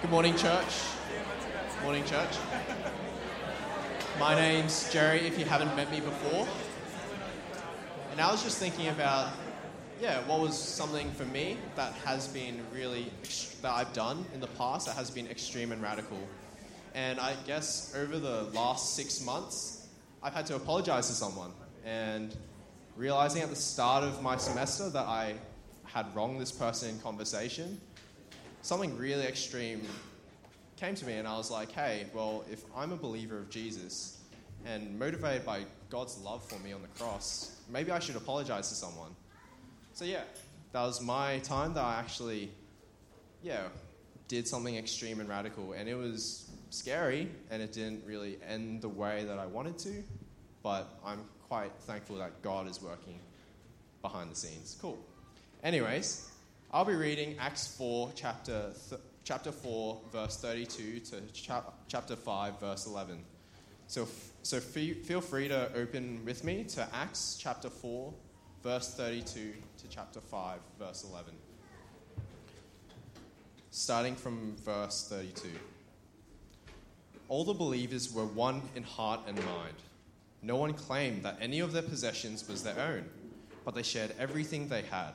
Good morning, church. Morning, church. My name's Jerry, if you haven't met me before. And I was just thinking about, yeah, what was something for me that has been really, that I've done in the past that has been extreme and radical. And I guess over the last six months, I've had to apologize to someone. And realizing at the start of my semester that I had wronged this person in conversation something really extreme came to me, and I was like, hey, well, if I'm a believer of Jesus and motivated by God's love for me on the cross, maybe I should apologize to someone. So, yeah, that was my time that I actually, yeah, did something extreme and radical, and it was scary, and it didn't really end the way that I wanted to, but I'm quite thankful that God is working behind the scenes. Cool. Anyways, I'll be reading Acts 4, chapter, th- chapter 4, verse 32 to chapter 5, verse 11. So, f- so f- feel free to open with me to Acts chapter 4, verse 32 to chapter 5, verse 11. Starting from verse 32. All the believers were one in heart and mind. No one claimed that any of their possessions was their own, but they shared everything they had.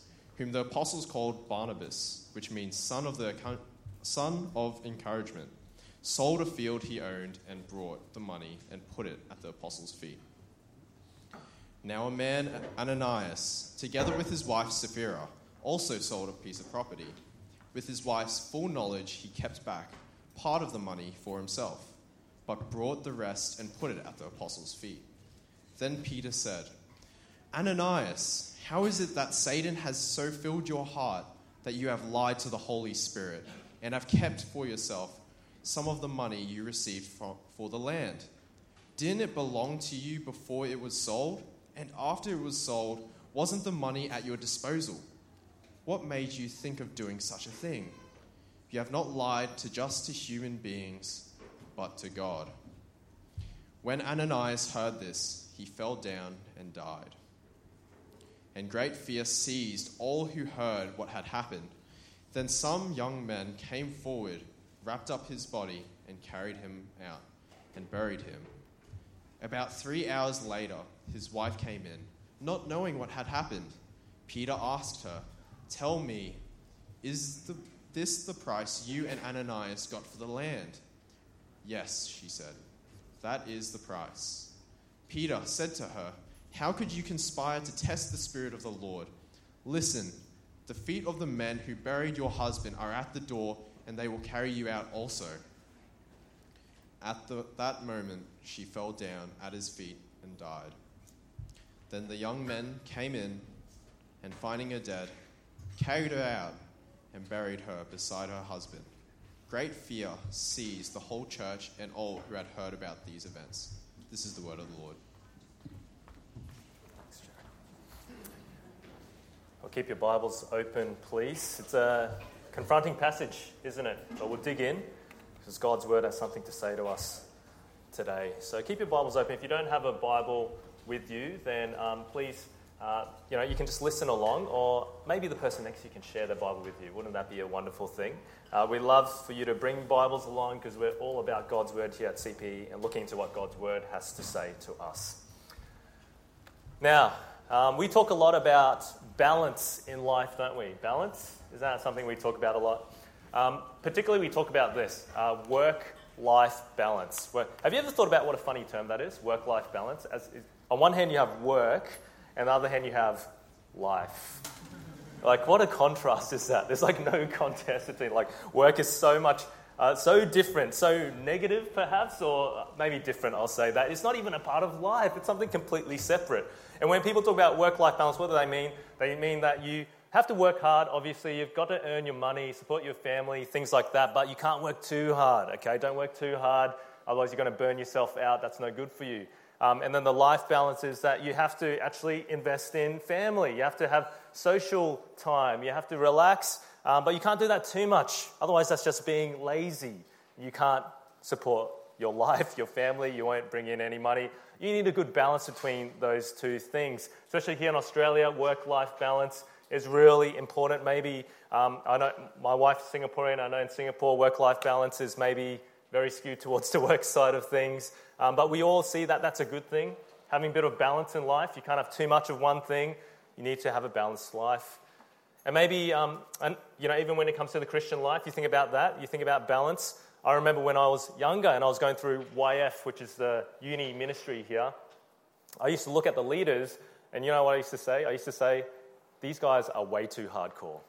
whom the apostles called Barnabas, which means son of, the, son of encouragement, sold a field he owned and brought the money and put it at the apostles' feet. Now, a man, Ananias, together with his wife Sapphira, also sold a piece of property. With his wife's full knowledge, he kept back part of the money for himself, but brought the rest and put it at the apostles' feet. Then Peter said, Ananias, how is it that Satan has so filled your heart that you have lied to the Holy Spirit and have kept for yourself some of the money you received for, for the land? Didn't it belong to you before it was sold? And after it was sold, wasn't the money at your disposal? What made you think of doing such a thing? You have not lied to just to human beings, but to God. When Ananias heard this, he fell down and died and great fear seized all who heard what had happened. Then some young men came forward, wrapped up his body, and carried him out and buried him. About three hours later, his wife came in, not knowing what had happened. Peter asked her, Tell me, is the, this the price you and Ananias got for the land? Yes, she said, that is the price. Peter said to her, how could you conspire to test the Spirit of the Lord? Listen, the feet of the men who buried your husband are at the door, and they will carry you out also. At the, that moment, she fell down at his feet and died. Then the young men came in, and finding her dead, carried her out and buried her beside her husband. Great fear seized the whole church and all who had heard about these events. This is the word of the Lord. Well, keep your Bibles open, please. It's a confronting passage, isn't it? But we'll dig in because God's Word has something to say to us today. So keep your Bibles open. If you don't have a Bible with you, then um, please, uh, you know, you can just listen along, or maybe the person next to you can share their Bible with you. Wouldn't that be a wonderful thing? Uh, we love for you to bring Bibles along because we're all about God's Word here at CP and looking into what God's Word has to say to us. Now, um, we talk a lot about balance in life, don't we? Balance? Is that something we talk about a lot? Um, particularly, we talk about this uh, work life balance. Have you ever thought about what a funny term that is? Work life balance? As, on one hand, you have work, and the other hand, you have life. Like, what a contrast is that? There's like no contest between, like, work is so much, uh, so different, so negative perhaps, or maybe different, I'll say that. It's not even a part of life, it's something completely separate. And when people talk about work life balance, what do they mean? They mean that you have to work hard, obviously. You've got to earn your money, support your family, things like that, but you can't work too hard, okay? Don't work too hard, otherwise, you're going to burn yourself out. That's no good for you. Um, and then the life balance is that you have to actually invest in family. You have to have social time. You have to relax, um, but you can't do that too much. Otherwise, that's just being lazy. You can't support your life, your family. You won't bring in any money. You need a good balance between those two things, especially here in Australia, work life balance is really important. Maybe um, I know my wife's Singaporean. I know in Singapore, work life balance is maybe very skewed towards the work side of things. Um, but we all see that that's a good thing. Having a bit of balance in life. You can't have too much of one thing. You need to have a balanced life. And maybe, um, and, you know, even when it comes to the Christian life, you think about that. You think about balance. I remember when I was younger and I was going through YF, which is the uni ministry here. I used to look at the leaders, and you know what I used to say? I used to say, these guys are way too hardcore.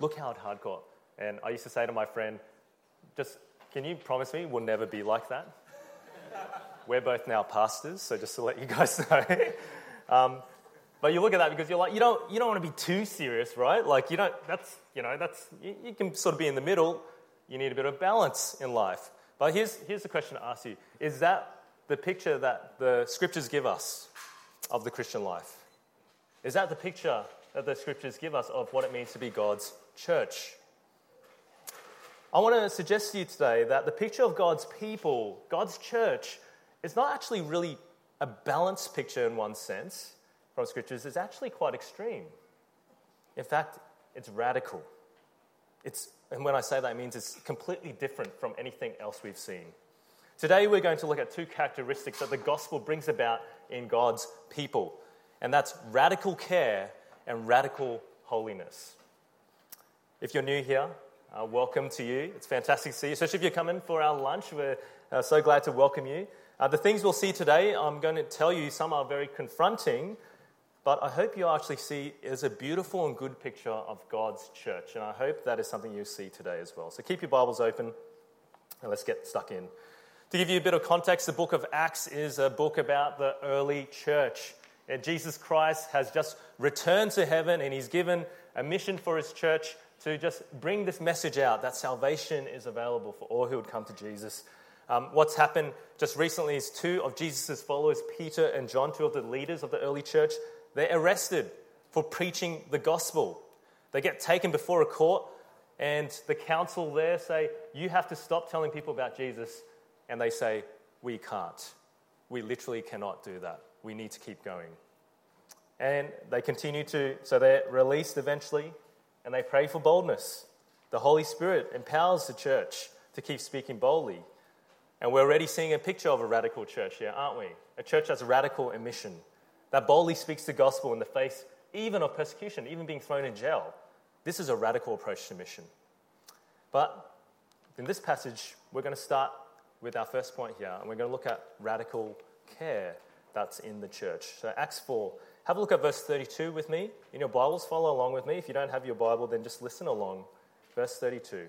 Look how hardcore. And I used to say to my friend, just can you promise me we'll never be like that? We're both now pastors, so just to let you guys know. um, but you look at that because you're like, you don't, you don't want to be too serious, right? Like, you don't, that's, you know, that's, you, you can sort of be in the middle. You need a bit of balance in life. But here's, here's the question to ask you Is that the picture that the scriptures give us of the Christian life? Is that the picture that the scriptures give us of what it means to be God's church. I want to suggest to you today that the picture of God's people, God's church, is not actually really a balanced picture in one sense from scriptures, it's actually quite extreme. In fact, it's radical. It's, and when I say that, it means it's completely different from anything else we've seen. Today, we're going to look at two characteristics that the gospel brings about in God's people, and that's radical care and radical holiness. If you're new here, uh, welcome to you. It's fantastic to see you, especially if you're coming for our lunch. We're uh, so glad to welcome you. Uh, the things we'll see today, I'm going to tell you, some are very confronting, but I hope you actually see is a beautiful and good picture of God's church. And I hope that is something you see today as well. So keep your Bibles open and let's get stuck in. To give you a bit of context, the book of Acts is a book about the early church. And Jesus Christ has just returned to heaven and he's given a mission for his church to just bring this message out that salvation is available for all who would come to Jesus. Um, what's happened just recently is two of Jesus' followers, Peter and John, two of the leaders of the early church, they're arrested for preaching the gospel. They get taken before a court, and the council there say, You have to stop telling people about Jesus. And they say, We can't. We literally cannot do that we need to keep going. And they continue to, so they're released eventually, and they pray for boldness. The Holy Spirit empowers the church to keep speaking boldly. And we're already seeing a picture of a radical church here, aren't we? A church that's radical in mission, that boldly speaks the gospel in the face even of persecution, even being thrown in jail. This is a radical approach to mission. But in this passage, we're going to start with our first point here, and we're going to look at radical care that's in the church. So, Acts 4. Have a look at verse 32 with me in your Bibles. Follow along with me. If you don't have your Bible, then just listen along. Verse 32.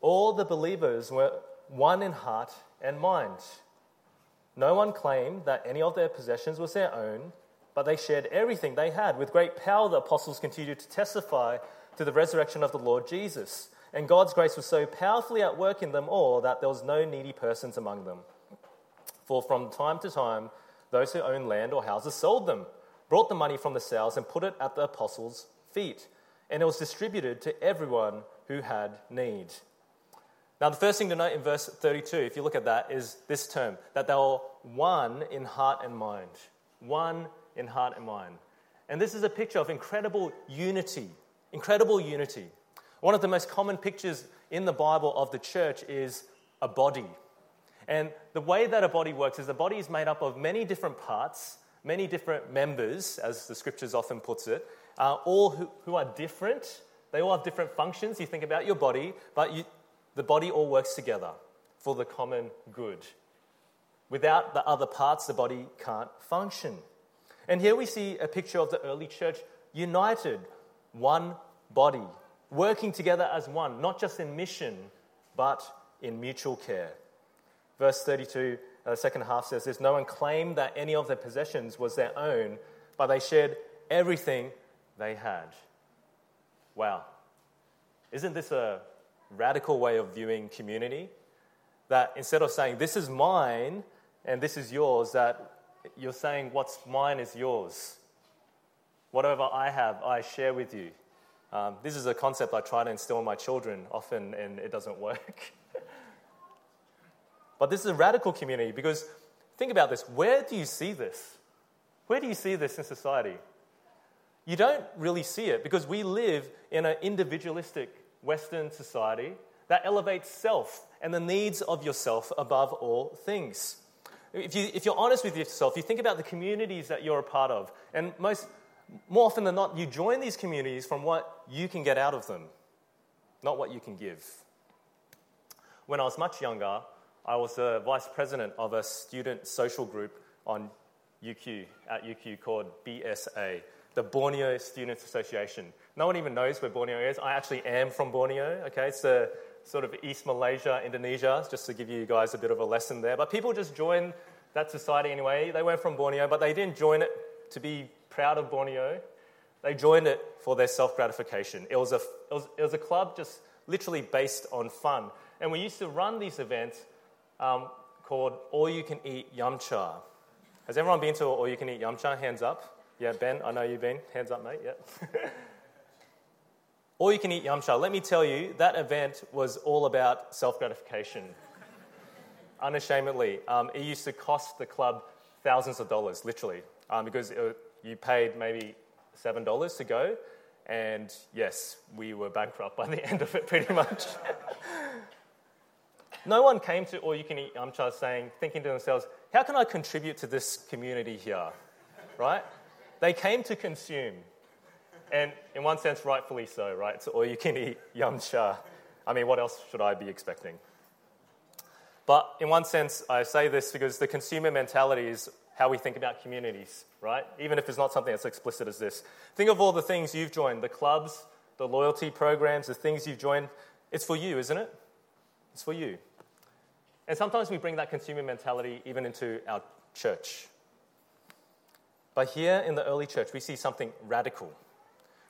All the believers were one in heart and mind. No one claimed that any of their possessions was their own, but they shared everything they had. With great power, the apostles continued to testify to the resurrection of the Lord Jesus. And God's grace was so powerfully at work in them all that there was no needy persons among them. For from time to time, those who owned land or houses sold them, brought the money from the sales, and put it at the apostles' feet. And it was distributed to everyone who had need. Now, the first thing to note in verse 32, if you look at that, is this term that they were one in heart and mind. One in heart and mind. And this is a picture of incredible unity. Incredible unity. One of the most common pictures in the Bible of the church is a body. And the way that a body works is the body is made up of many different parts, many different members, as the scriptures often puts it, uh, all who, who are different. They all have different functions. You think about your body, but you, the body all works together for the common good. Without the other parts, the body can't function. And here we see a picture of the early church united, one body, working together as one, not just in mission, but in mutual care. Verse 32, uh, the second half says this No one claimed that any of their possessions was their own, but they shared everything they had. Wow. Isn't this a radical way of viewing community? That instead of saying, this is mine and this is yours, that you're saying, what's mine is yours. Whatever I have, I share with you. Um, this is a concept I try to instill in my children often, and it doesn't work. but this is a radical community because think about this where do you see this? Where do you see this in society? You don't really see it because we live in an individualistic Western society that elevates self and the needs of yourself above all things. If, you, if you're honest with yourself, you think about the communities that you're a part of, and most, more often than not, you join these communities from what you can get out of them, not what you can give. When I was much younger, I was the vice president of a student social group on UQ, at UQ called BSA, the Borneo Students Association. No one even knows where Borneo is. I actually am from Borneo, okay? It's the sort of East Malaysia, Indonesia, just to give you guys a bit of a lesson there. But people just joined that society anyway. They weren't from Borneo, but they didn't join it to be proud of Borneo. They joined it for their self gratification. It was, a, it, was, it was a club just literally based on fun. And we used to run these events um, called All You Can Eat Yumcha. Has everyone been to All You Can Eat Yumcha? Hands up. Yeah, Ben, I know you've been. Hands up, mate. Yeah. All You Can Eat Yumcha. Let me tell you, that event was all about self gratification. Unashamedly. Um, it used to cost the club thousands of dollars, literally, um, because it, you paid maybe $7 to go. And yes, we were bankrupt by the end of it pretty much. no one came to All You Can Eat Yumcha saying, thinking to themselves, how can I contribute to this community here? Right? They came to consume. And in one sense, rightfully so, right? So all you can eat yumcha. I mean, what else should I be expecting? But in one sense, I say this because the consumer mentality is how we think about communities, right? Even if it's not something as explicit as this. Think of all the things you've joined the clubs, the loyalty programs, the things you've joined. It's for you, isn't it? It's for you. And sometimes we bring that consumer mentality even into our church. But here in the early church, we see something radical.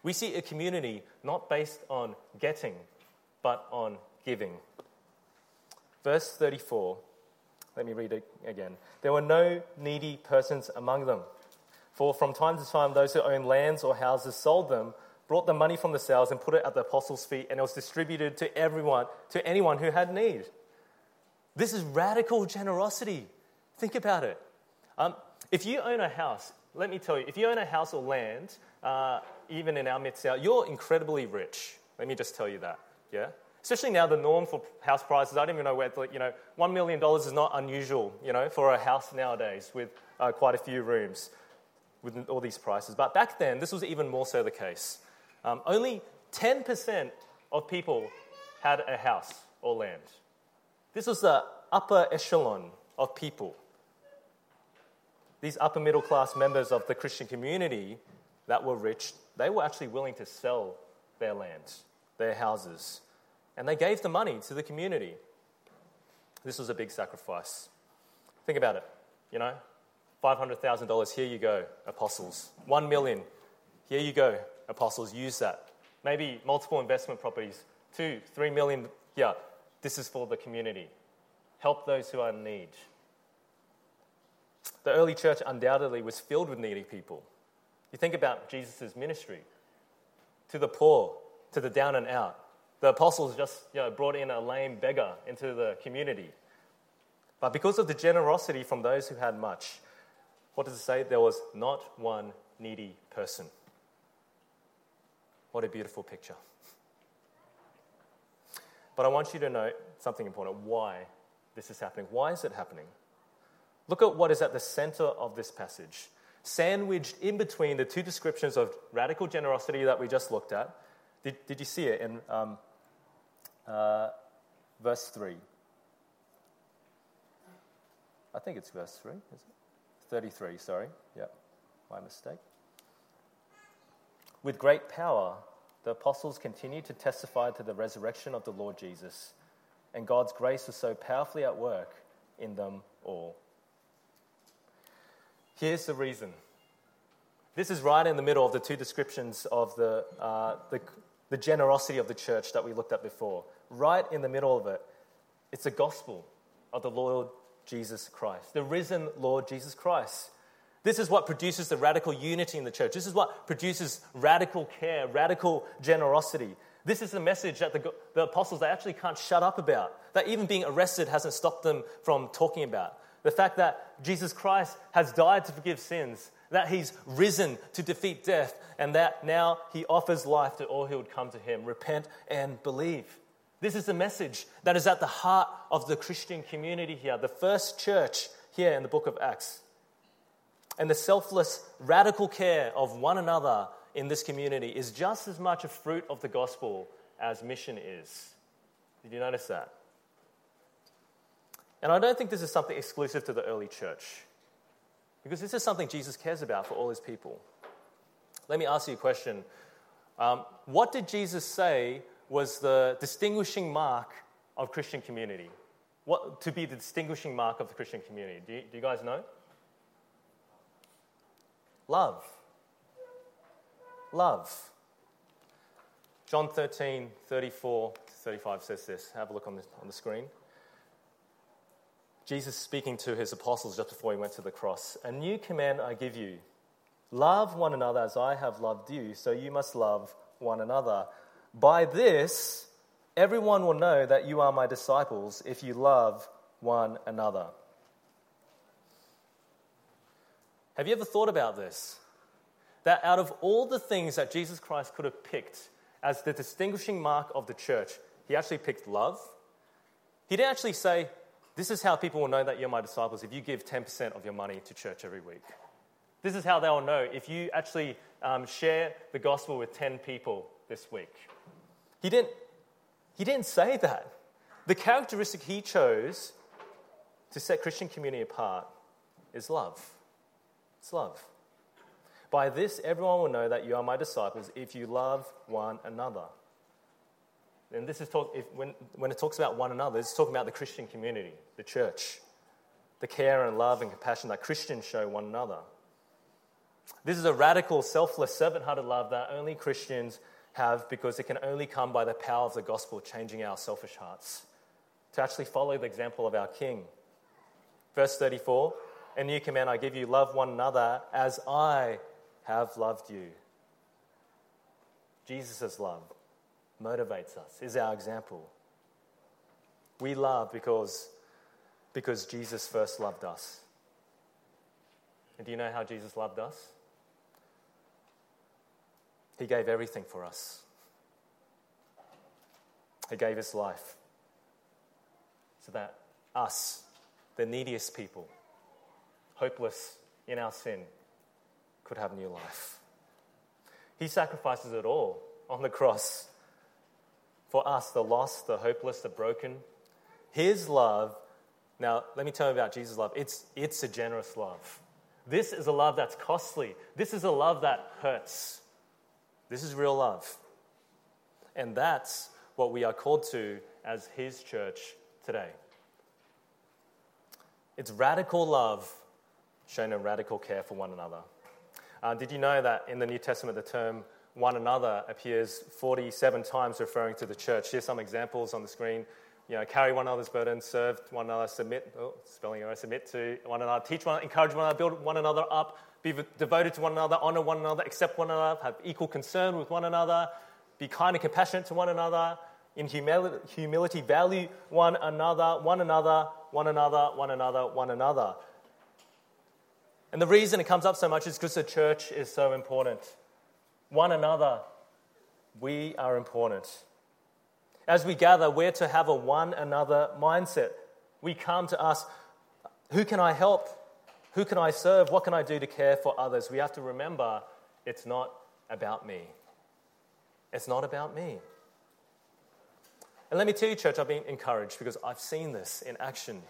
We see a community not based on getting, but on giving. Verse 34 let me read it again. There were no needy persons among them. For from time to time, those who owned lands or houses sold them, brought the money from the sales, and put it at the apostles' feet, and it was distributed to everyone, to anyone who had need. This is radical generosity. Think about it. Um, if you own a house, let me tell you, if you own a house or land, uh, even in our midst, you're incredibly rich. Let me just tell you that. Yeah? especially now the norm for house prices. I don't even know where, you know, $1 million is not unusual, you know, for a house nowadays with uh, quite a few rooms with all these prices. But back then, this was even more so the case. Um, only 10% of people had a house or land. This was the upper echelon of people. These upper middle class members of the Christian community that were rich, they were actually willing to sell their lands, their houses, and they gave the money to the community. This was a big sacrifice. Think about it, you know, $500,000, here you go, apostles. One million, here you go, apostles, use that. Maybe multiple investment properties, two, three million, yeah, this is for the community. Help those who are in need. The early church undoubtedly was filled with needy people. You think about Jesus' ministry to the poor, to the down and out, the apostles just you know, brought in a lame beggar into the community. But because of the generosity from those who had much, what does it say? There was not one needy person. What a beautiful picture. But I want you to note something important why this is happening. Why is it happening? Look at what is at the center of this passage. Sandwiched in between the two descriptions of radical generosity that we just looked at. Did, did you see it in um, uh, verse 3. I think it's verse 3, is it? 33, sorry. Yep, my mistake. With great power, the apostles continued to testify to the resurrection of the Lord Jesus, and God's grace was so powerfully at work in them all. Here's the reason. This is right in the middle of the two descriptions of the, uh, the the generosity of the church that we looked at before. Right in the middle of it, it's the gospel of the Lord Jesus Christ, the risen Lord Jesus Christ. This is what produces the radical unity in the church. This is what produces radical care, radical generosity. This is the message that the, the apostles they actually can't shut up about. That even being arrested hasn't stopped them from talking about. The fact that Jesus Christ has died to forgive sins, that he's risen to defeat death, and that now he offers life to all who would come to him. Repent and believe. This is the message that is at the heart of the Christian community here, the first church here in the book of Acts. And the selfless, radical care of one another in this community is just as much a fruit of the gospel as mission is. Did you notice that? And I don't think this is something exclusive to the early church, because this is something Jesus cares about for all his people. Let me ask you a question. Um, what did Jesus say was the distinguishing mark of Christian community? What, to be the distinguishing mark of the Christian community? Do you, do you guys know? Love. Love. John 13, 34 35 says this. Have a look on the, on the screen. Jesus speaking to his apostles just before he went to the cross. A new command I give you love one another as I have loved you, so you must love one another. By this, everyone will know that you are my disciples if you love one another. Have you ever thought about this? That out of all the things that Jesus Christ could have picked as the distinguishing mark of the church, he actually picked love. He didn't actually say, This is how people will know that you're my disciples if you give 10% of your money to church every week. This is how they'll know if you actually um, share the gospel with 10 people this week. He didn't, he didn't say that. The characteristic he chose to set Christian community apart is love. It's love. By this, everyone will know that you are my disciples if you love one another. And this is talk, if, when, when it talks about one another, it's talking about the Christian community, the church, the care and love and compassion that Christians show one another. This is a radical, selfless, servant hearted love that only Christians have because it can only come by the power of the gospel changing our selfish hearts. To actually follow the example of our King. Verse 34 A new command I give you love one another as I have loved you. Jesus' love motivates us, is our example. We love because, because Jesus first loved us. And do you know how Jesus loved us? He gave everything for us. He gave his life so that us, the neediest people, hopeless in our sin, could have new life. He sacrifices it all on the cross for us, the lost, the hopeless, the broken. His love, now let me tell you about Jesus' love. It's, it's a generous love. This is a love that's costly. This is a love that hurts. This is real love. And that's what we are called to as His church today. It's radical love shown in radical care for one another. Uh, did you know that in the New Testament, the term one another appears 47 times referring to the church? Here's some examples on the screen. You know, carry one another's burden, serve one another, submit, oh, spelling error, submit to one another, teach one, encourage one another, build one another up, be devoted to one another, honor one another, accept one another, have equal concern with one another, be kind and compassionate to one another, in humility, humility value one another, one another, one another, one another, one another. And the reason it comes up so much is because the church is so important. One another, we are important. As we gather, we're to have a one another mindset. We come to us, who can I help? Who can I serve? What can I do to care for others? We have to remember it's not about me. It's not about me. And let me tell you, church, I've been encouraged because I've seen this in action.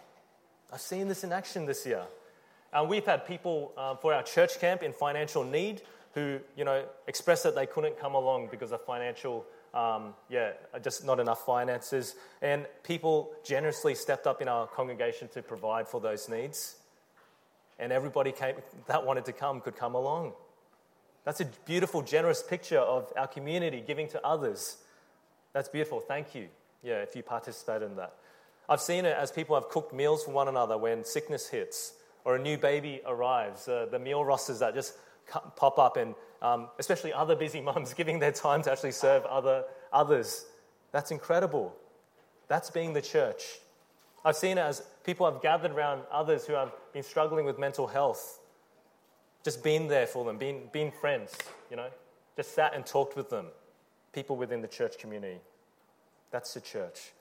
I've seen this in action this year. And we've had people uh, for our church camp in financial need who, you know, expressed that they couldn't come along because of financial, um, yeah, just not enough finances. And people generously stepped up in our congregation to provide for those needs. And everybody came, that wanted to come could come along. That's a beautiful, generous picture of our community giving to others. That's beautiful. Thank you. Yeah, if you participated in that. I've seen it as people have cooked meals for one another when sickness hits or a new baby arrives. Uh, the meal rosters that just pop up, and um, especially other busy mums giving their time to actually serve other, others. That's incredible. That's being the church. I've seen it as people have gathered around others who have been struggling with mental health, just been there for them, being, been friends, you know, just sat and talked with them, people within the church community. That's the church.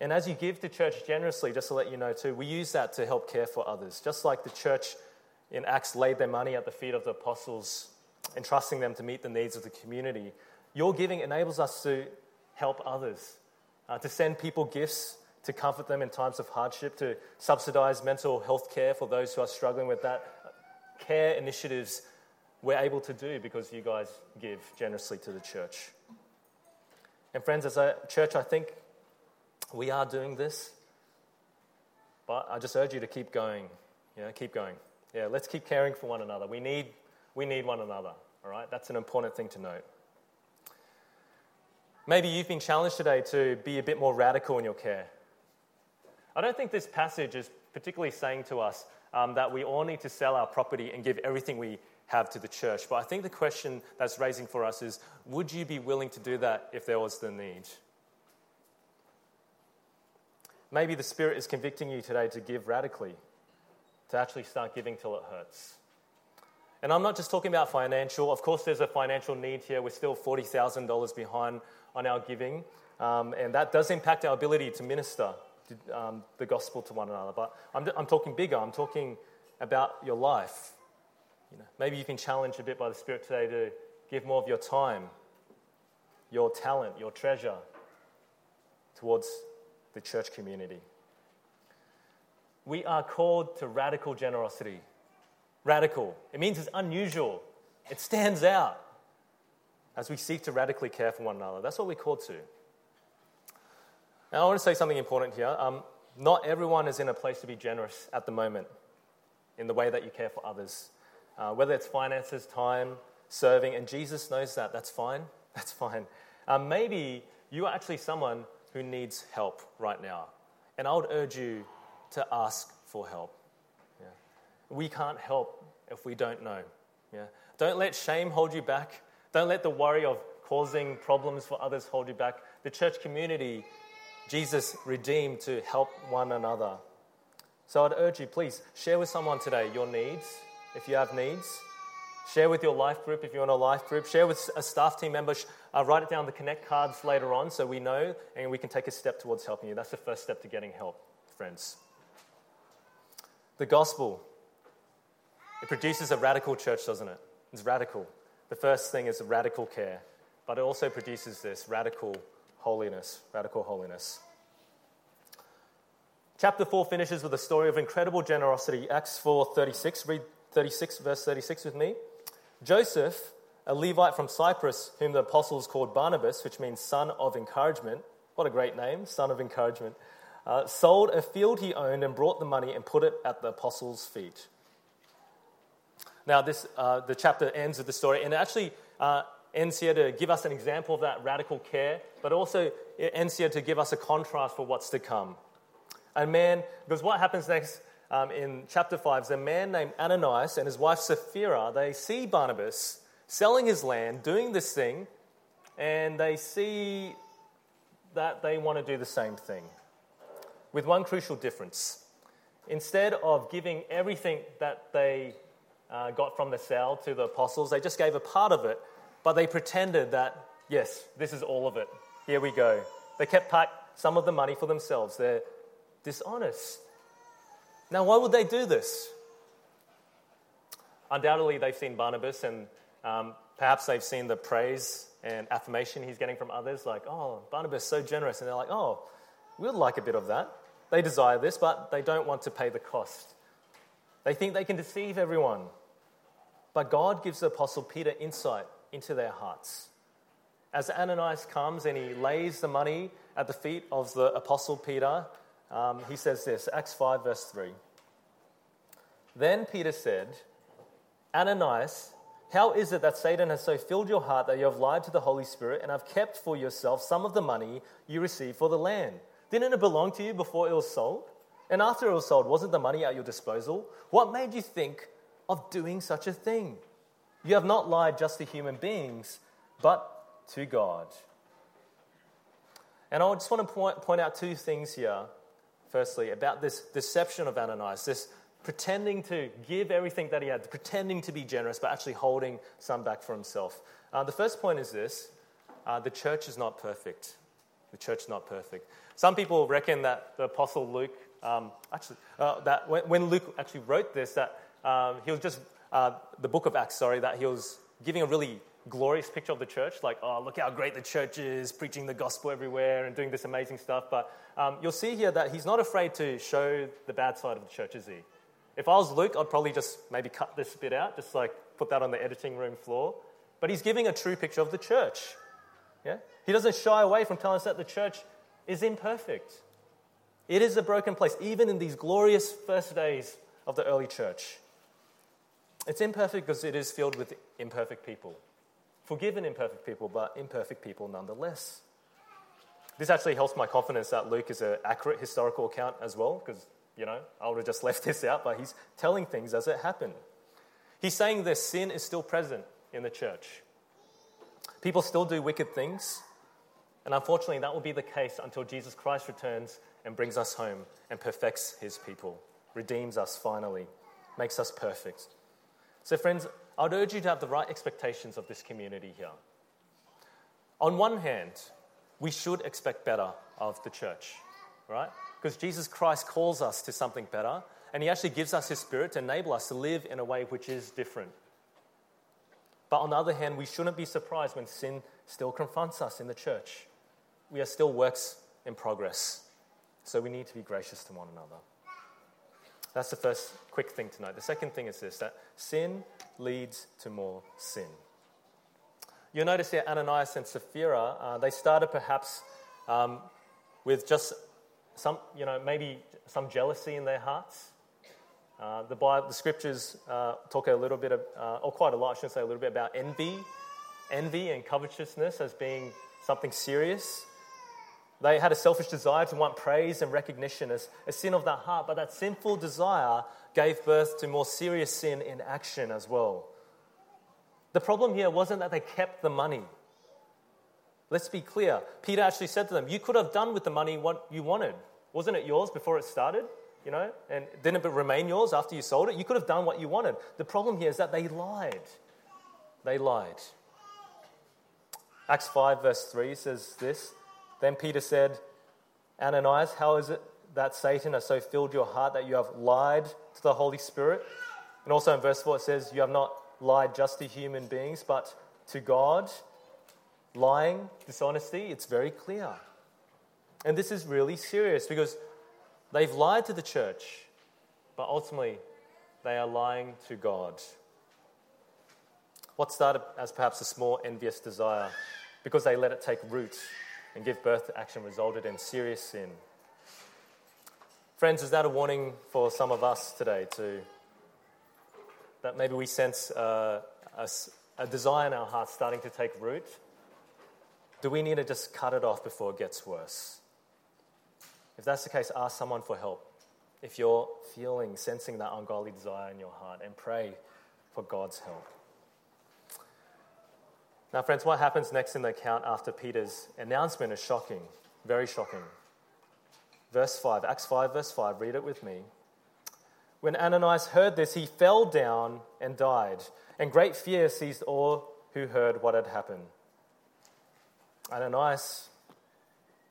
And as you give to church generously, just to let you know too, we use that to help care for others. Just like the church in Acts laid their money at the feet of the apostles, entrusting them to meet the needs of the community, your giving enables us to help others, uh, to send people gifts to comfort them in times of hardship, to subsidize mental health care for those who are struggling with that. Care initiatives we're able to do because you guys give generously to the church. And, friends, as a church, I think we are doing this, but I just urge you to keep going. Yeah, keep going. Yeah, let's keep caring for one another. We need, we need one another, all right? That's an important thing to note. Maybe you've been challenged today to be a bit more radical in your care. I don't think this passage is particularly saying to us um, that we all need to sell our property and give everything we have to the church. But I think the question that's raising for us is would you be willing to do that if there was the need? Maybe the Spirit is convicting you today to give radically, to actually start giving till it hurts. And I'm not just talking about financial. Of course, there's a financial need here. We're still $40,000 behind on our giving. Um, and that does impact our ability to minister um, the gospel to one another. But I'm, I'm talking bigger. I'm talking about your life. You know, maybe you've been challenged a bit by the Spirit today to give more of your time, your talent, your treasure towards the church community. We are called to radical generosity. Radical. It means it's unusual, it stands out as we seek to radically care for one another. That's what we're called to. Now, I want to say something important here. Um, not everyone is in a place to be generous at the moment in the way that you care for others, uh, whether it's finances, time, serving, and Jesus knows that. That's fine. That's fine. Um, maybe you are actually someone who needs help right now. And I would urge you to ask for help. Yeah. We can't help if we don't know. Yeah. Don't let shame hold you back. Don't let the worry of causing problems for others hold you back. The church community, Jesus redeemed to help one another. So I'd urge you, please share with someone today your needs, if you have needs. Share with your life group if you're in a life group. Share with a staff team member. Uh, write it down the connect cards later on so we know and we can take a step towards helping you. That's the first step to getting help, friends. The gospel, it produces a radical church, doesn't it? It's radical. The first thing is radical care, but it also produces this radical holiness. Radical holiness. Chapter 4 finishes with a story of incredible generosity. Acts 4:36. Read 36 verse 36 with me. Joseph, a Levite from Cyprus, whom the apostles called Barnabas, which means son of encouragement, what a great name, son of encouragement, uh, sold a field he owned and brought the money and put it at the apostles' feet. Now, this, uh, the chapter ends with the story, and it actually uh, ends here to give us an example of that radical care, but also it ends here to give us a contrast for what's to come. And man, because what happens next um, in chapter 5 is a man named Ananias and his wife Sapphira. They see Barnabas selling his land, doing this thing, and they see that they want to do the same thing. With one crucial difference. Instead of giving everything that they uh, got from the sale to the apostles, they just gave a part of it, but they pretended that, yes, this is all of it. Here we go. They kept back some of the money for themselves. They're dishonest. Now, why would they do this? Undoubtedly, they've seen Barnabas and um, perhaps they've seen the praise and affirmation he's getting from others, like, oh, Barnabas so generous. And they're like, oh, we'd like a bit of that. They desire this, but they don't want to pay the cost. They think they can deceive everyone. But God gives the Apostle Peter insight into their hearts. As Ananias comes and he lays the money at the feet of the Apostle Peter, um, he says this Acts 5, verse 3. Then Peter said, Ananias, How is it that Satan has so filled your heart that you have lied to the Holy Spirit and have kept for yourself some of the money you received for the land? Didn't it belong to you before it was sold? And after it was sold, wasn't the money at your disposal? What made you think of doing such a thing? You have not lied just to human beings, but to God. And I just want to point, point out two things here. Firstly, about this deception of Ananias, this pretending to give everything that he had, pretending to be generous, but actually holding some back for himself. Uh, the first point is this uh, the church is not perfect. The church is not perfect. Some people reckon that the Apostle Luke, um, actually, uh, that when, when, Luke actually wrote this, that um, he was just, uh, the book of Acts, sorry, that he was giving a really glorious picture of the church, like, oh, look how great the church is, preaching the gospel everywhere and doing this amazing stuff. But um, you'll see here that he's not afraid to show the bad side of the church, is he? If I was Luke, I'd probably just maybe cut this bit out, just like put that on the editing room floor. But he's giving a true picture of the church. Yeah? He doesn't shy away from telling us that the church is imperfect. It is a broken place, even in these glorious first days of the early church. It's imperfect because it is filled with imperfect people. Forgiven imperfect people, but imperfect people nonetheless. This actually helps my confidence that Luke is an accurate historical account as well, because you know, I would have just left this out, but he's telling things as it happened. He's saying that sin is still present in the church. People still do wicked things, and unfortunately, that will be the case until Jesus Christ returns and brings us home and perfects his people, redeems us finally, makes us perfect. So, friends, I'd urge you to have the right expectations of this community here. On one hand, we should expect better of the church, right? because Jesus Christ calls us to something better, and He actually gives us His Spirit to enable us to live in a way which is different. But on the other hand, we shouldn't be surprised when sin still confronts us in the church. We are still works in progress, so we need to be gracious to one another. That's the first quick thing to note. The second thing is this that sin leads to more sin. You'll notice here Ananias and Sapphira, uh, they started perhaps um, with just some, you know, maybe some jealousy in their hearts. Uh, the, Bible, the scriptures uh, talk a little bit, of, uh, or quite a lot, I should say, a little bit about envy, envy and covetousness as being something serious. They had a selfish desire to want praise and recognition as a sin of the heart, but that sinful desire gave birth to more serious sin in action as well. The problem here wasn't that they kept the money. Let's be clear. Peter actually said to them, You could have done with the money what you wanted. Wasn't it yours before it started? You know, and didn't it remain yours after you sold it? You could have done what you wanted. The problem here is that they lied. They lied. Acts 5, verse 3 says this Then Peter said, Ananias, how is it that Satan has so filled your heart that you have lied to the Holy Spirit? And also in verse 4, it says, You have not lied just to human beings, but to God lying, dishonesty, it's very clear. And this is really serious because they've lied to the church, but ultimately they are lying to God. What started as perhaps a small envious desire, because they let it take root and give birth to action, resulted in serious sin. Friends, is that a warning for some of us today to that maybe we sense uh, a, a desire in our hearts starting to take root do we need to just cut it off before it gets worse? If that's the case, ask someone for help. If you're feeling, sensing that ungodly desire in your heart, and pray for God's help. Now, friends, what happens next in the account after Peter's announcement is shocking, very shocking. Verse 5, Acts 5, verse 5, read it with me. When Ananias heard this, he fell down and died, and great fear seized all who heard what had happened. Ananias,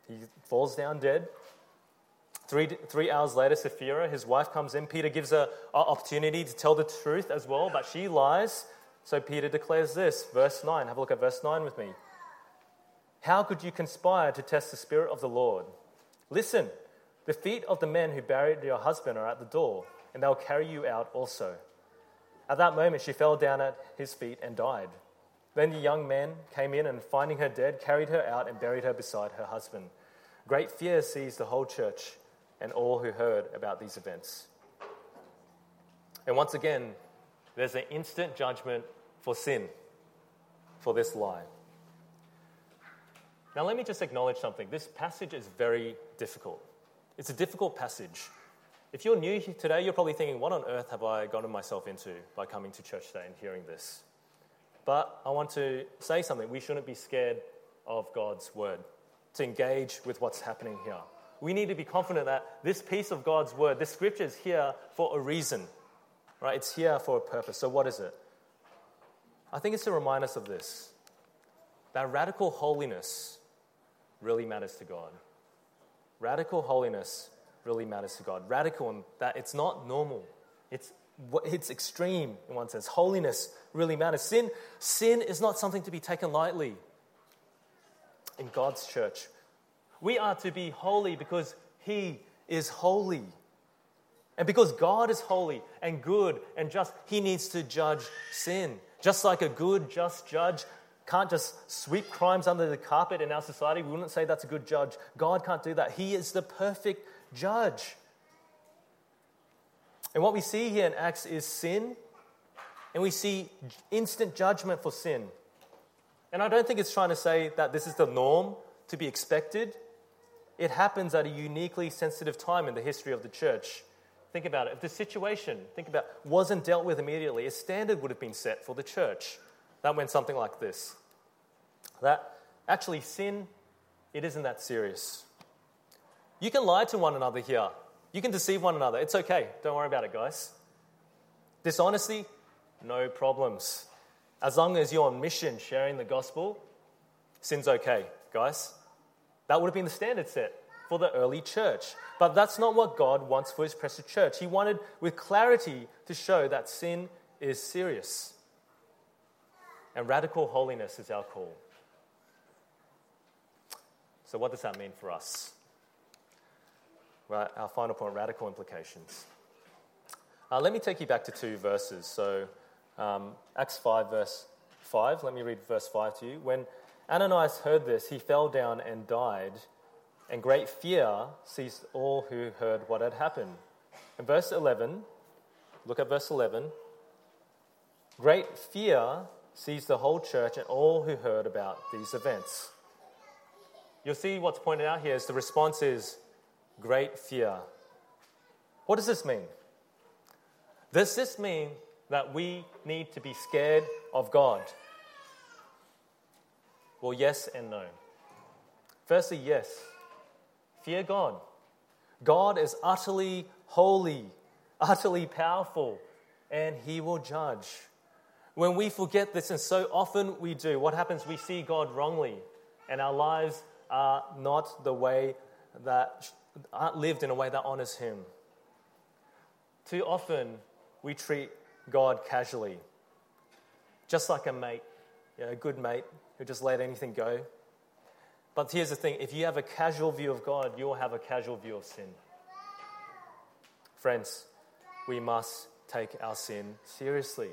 he falls down dead. Three, three hours later, Sapphira, his wife, comes in. Peter gives her an opportunity to tell the truth as well, but she lies. So Peter declares this, verse 9. Have a look at verse 9 with me. How could you conspire to test the Spirit of the Lord? Listen, the feet of the men who buried your husband are at the door, and they'll carry you out also. At that moment, she fell down at his feet and died. Then the young men came in and, finding her dead, carried her out and buried her beside her husband. Great fear seized the whole church and all who heard about these events. And once again, there's an instant judgment for sin, for this lie. Now, let me just acknowledge something. This passage is very difficult. It's a difficult passage. If you're new here today, you're probably thinking, what on earth have I gotten myself into by coming to church today and hearing this? But I want to say something. We shouldn't be scared of God's word, to engage with what's happening here. We need to be confident that this piece of God's word, this scripture is here for a reason, right? It's here for a purpose. So, what is it? I think it's to remind us of this that radical holiness really matters to God. Radical holiness really matters to God. Radical in that it's not normal. It's it's extreme in one sense. Holiness really matters. Sin, sin is not something to be taken lightly in God's church. We are to be holy because He is holy. And because God is holy and good and just, He needs to judge sin. Just like a good, just judge can't just sweep crimes under the carpet in our society, we wouldn't say that's a good judge. God can't do that. He is the perfect judge. And what we see here in Acts is sin, and we see instant judgment for sin. And I don't think it's trying to say that this is the norm to be expected. It happens at a uniquely sensitive time in the history of the church. Think about it. If the situation, think about, wasn't dealt with immediately, a standard would have been set for the church. That went something like this. That actually sin, it isn't that serious. You can lie to one another here. You can deceive one another. It's okay. Don't worry about it, guys. Dishonesty, no problems. As long as you're on mission sharing the gospel, sin's okay, guys. That would have been the standard set for the early church. But that's not what God wants for his precious church. He wanted, with clarity, to show that sin is serious. And radical holiness is our call. So, what does that mean for us? Right, our final point radical implications. Uh, let me take you back to two verses. So, um, Acts 5, verse 5. Let me read verse 5 to you. When Ananias heard this, he fell down and died, and great fear seized all who heard what had happened. In verse 11, look at verse 11. Great fear seized the whole church and all who heard about these events. You'll see what's pointed out here is the response is great fear. What does this mean? Does this mean that we need to be scared of God? Well, yes and no. Firstly, yes. Fear God. God is utterly holy, utterly powerful, and He will judge. When we forget this, and so often we do, what happens? We see God wrongly, and our lives are not the way that aren't lived in a way that honors Him. Too often, we treat God casually, just like a mate, you know, a good mate who just let anything go. But here's the thing if you have a casual view of God, you'll have a casual view of sin. Friends, we must take our sin seriously.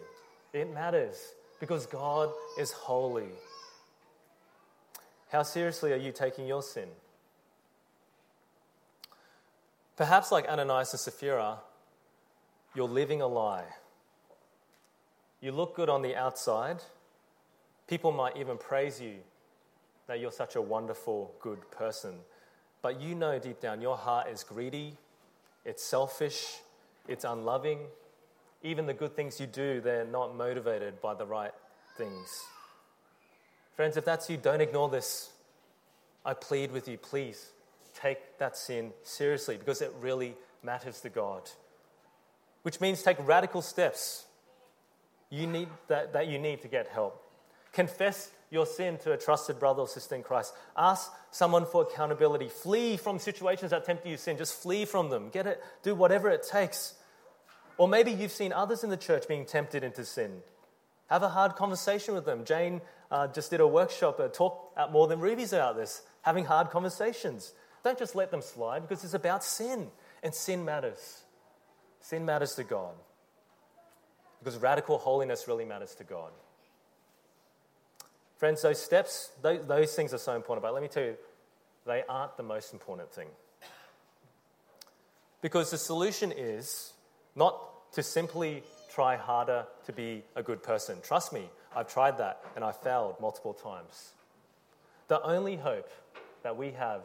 It matters because God is holy. How seriously are you taking your sin? Perhaps, like Ananias and Sapphira, you're living a lie. You look good on the outside. People might even praise you that you're such a wonderful, good person. But you know deep down your heart is greedy, it's selfish, it's unloving. Even the good things you do, they're not motivated by the right things. Friends, if that's you, don't ignore this. I plead with you, please take that sin seriously because it really matters to God. Which means take radical steps you need that, that you need to get help. Confess your sin to a trusted brother or sister in Christ. Ask someone for accountability. Flee from situations that tempt you to sin. Just flee from them. Get it, do whatever it takes. Or maybe you've seen others in the church being tempted into sin. Have a hard conversation with them. Jane uh, just did a workshop, a talk at More Than Rubies about this, having hard conversations. Don't just let them slide because it's about sin, and sin matters. Sin matters to God because radical holiness really matters to God. Friends, those steps, those, those things are so important, but let me tell you, they aren't the most important thing. Because the solution is not to simply try harder to be a good person. Trust me, I've tried that and I failed multiple times. The only hope that we have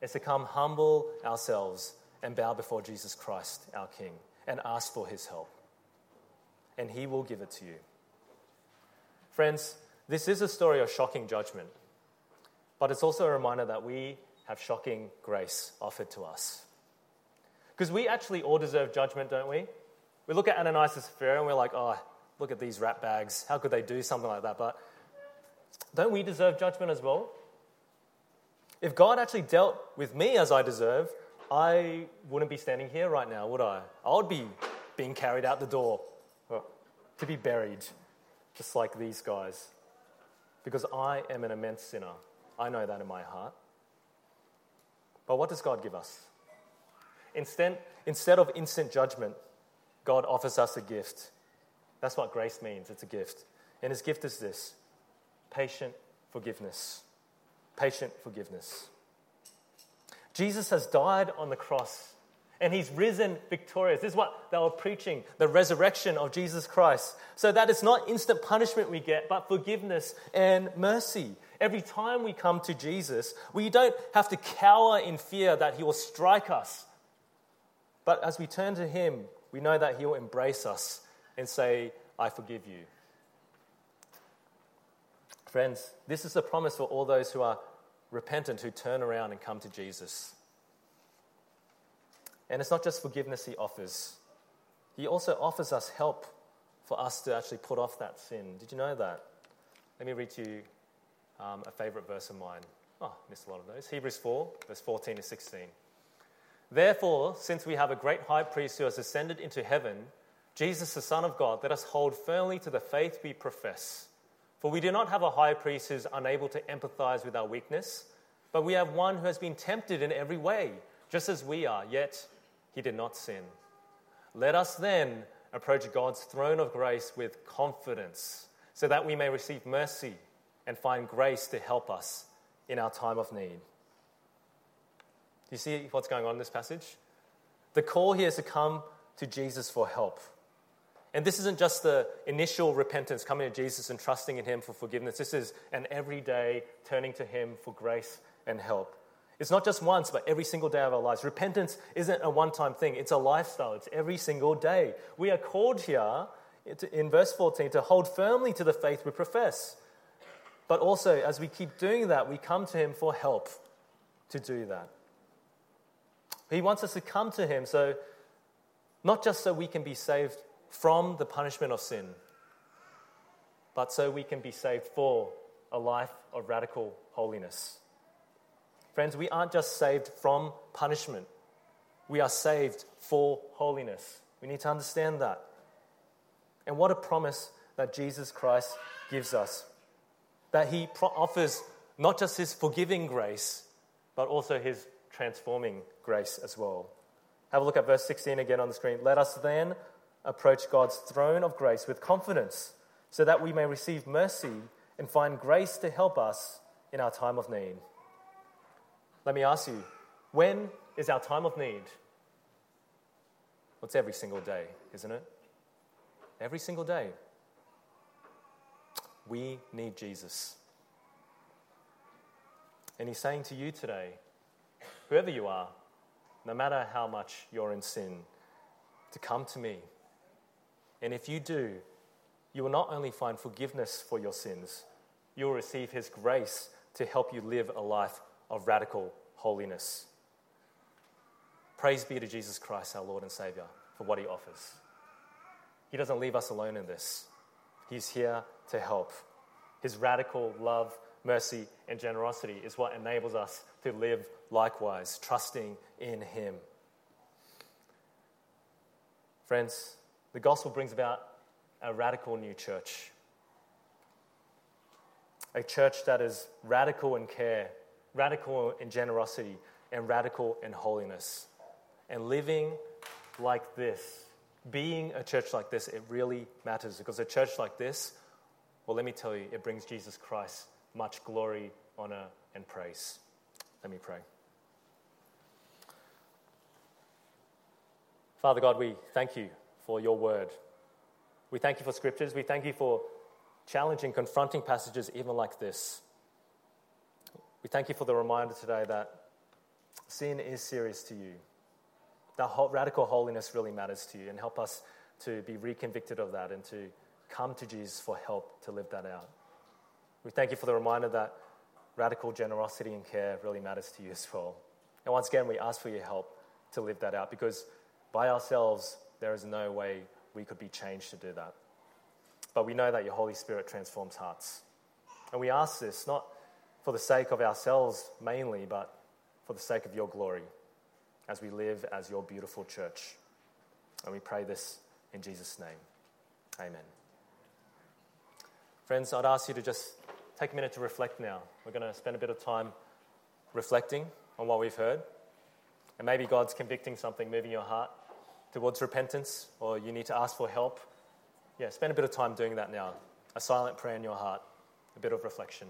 is to come humble ourselves and bow before Jesus Christ, our King, and ask for his help. And he will give it to you. Friends, this is a story of shocking judgment, but it's also a reminder that we have shocking grace offered to us. Because we actually all deserve judgment, don't we? We look at Ananias and Sapphira and we're like, oh, look at these rat bags. How could they do something like that? But don't we deserve judgment as well? If God actually dealt with me as I deserve, I wouldn't be standing here right now, would I? I would be being carried out the door to be buried, just like these guys. Because I am an immense sinner. I know that in my heart. But what does God give us? Instead, instead of instant judgment, God offers us a gift. That's what grace means it's a gift. And his gift is this patient forgiveness. Patient forgiveness. Jesus has died on the cross and he's risen victorious. This is what they were preaching the resurrection of Jesus Christ. So that it's not instant punishment we get, but forgiveness and mercy. Every time we come to Jesus, we don't have to cower in fear that he will strike us. But as we turn to him, we know that he will embrace us and say, I forgive you. Friends, this is a promise for all those who are repentant, who turn around and come to Jesus. And it's not just forgiveness he offers, he also offers us help for us to actually put off that sin. Did you know that? Let me read to you um, a favorite verse of mine. Oh, missed a lot of those. Hebrews 4, verse 14 to 16. Therefore, since we have a great high priest who has ascended into heaven, Jesus, the Son of God, let us hold firmly to the faith we profess. For we do not have a high priest who is unable to empathize with our weakness, but we have one who has been tempted in every way, just as we are, yet he did not sin. Let us then approach God's throne of grace with confidence, so that we may receive mercy and find grace to help us in our time of need. Do you see what's going on in this passage? The call here is to come to Jesus for help. And this isn't just the initial repentance, coming to Jesus and trusting in Him for forgiveness. This is an everyday turning to Him for grace and help. It's not just once, but every single day of our lives. Repentance isn't a one time thing, it's a lifestyle. It's every single day. We are called here in verse 14 to hold firmly to the faith we profess. But also, as we keep doing that, we come to Him for help to do that. He wants us to come to Him so, not just so we can be saved from the punishment of sin, but so we can be saved for a life of radical holiness. Friends, we aren't just saved from punishment, we are saved for holiness. We need to understand that. And what a promise that Jesus Christ gives us that he pro- offers not just his forgiving grace, but also his transforming grace as well. Have a look at verse 16 again on the screen. Let us then approach God's throne of grace with confidence so that we may receive mercy and find grace to help us in our time of need. Let me ask you, when is our time of need? Well, it's every single day, isn't it? Every single day. We need Jesus. And he's saying to you today, whoever you are, no matter how much you're in sin, to come to me. And if you do, you will not only find forgiveness for your sins, you will receive his grace to help you live a life of radical holiness. Praise be to Jesus Christ, our Lord and Savior, for what he offers. He doesn't leave us alone in this, he's here to help. His radical love, mercy, and generosity is what enables us to live likewise, trusting in him. Friends, the gospel brings about a radical new church. A church that is radical in care, radical in generosity, and radical in holiness. And living like this, being a church like this, it really matters because a church like this, well, let me tell you, it brings Jesus Christ much glory, honor, and praise. Let me pray. Father God, we thank you for your word. We thank you for scriptures. We thank you for challenging, confronting passages even like this. We thank you for the reminder today that sin is serious to you, that radical holiness really matters to you, and help us to be reconvicted of that and to come to Jesus for help to live that out. We thank you for the reminder that radical generosity and care really matters to you as well. And once again, we ask for your help to live that out because by ourselves, there is no way we could be changed to do that. But we know that your Holy Spirit transforms hearts. And we ask this not for the sake of ourselves mainly, but for the sake of your glory as we live as your beautiful church. And we pray this in Jesus' name. Amen. Friends, I'd ask you to just take a minute to reflect now. We're going to spend a bit of time reflecting on what we've heard. And maybe God's convicting something, moving your heart towards repentance, or you need to ask for help. Yeah, spend a bit of time doing that now. A silent prayer in your heart, a bit of reflection.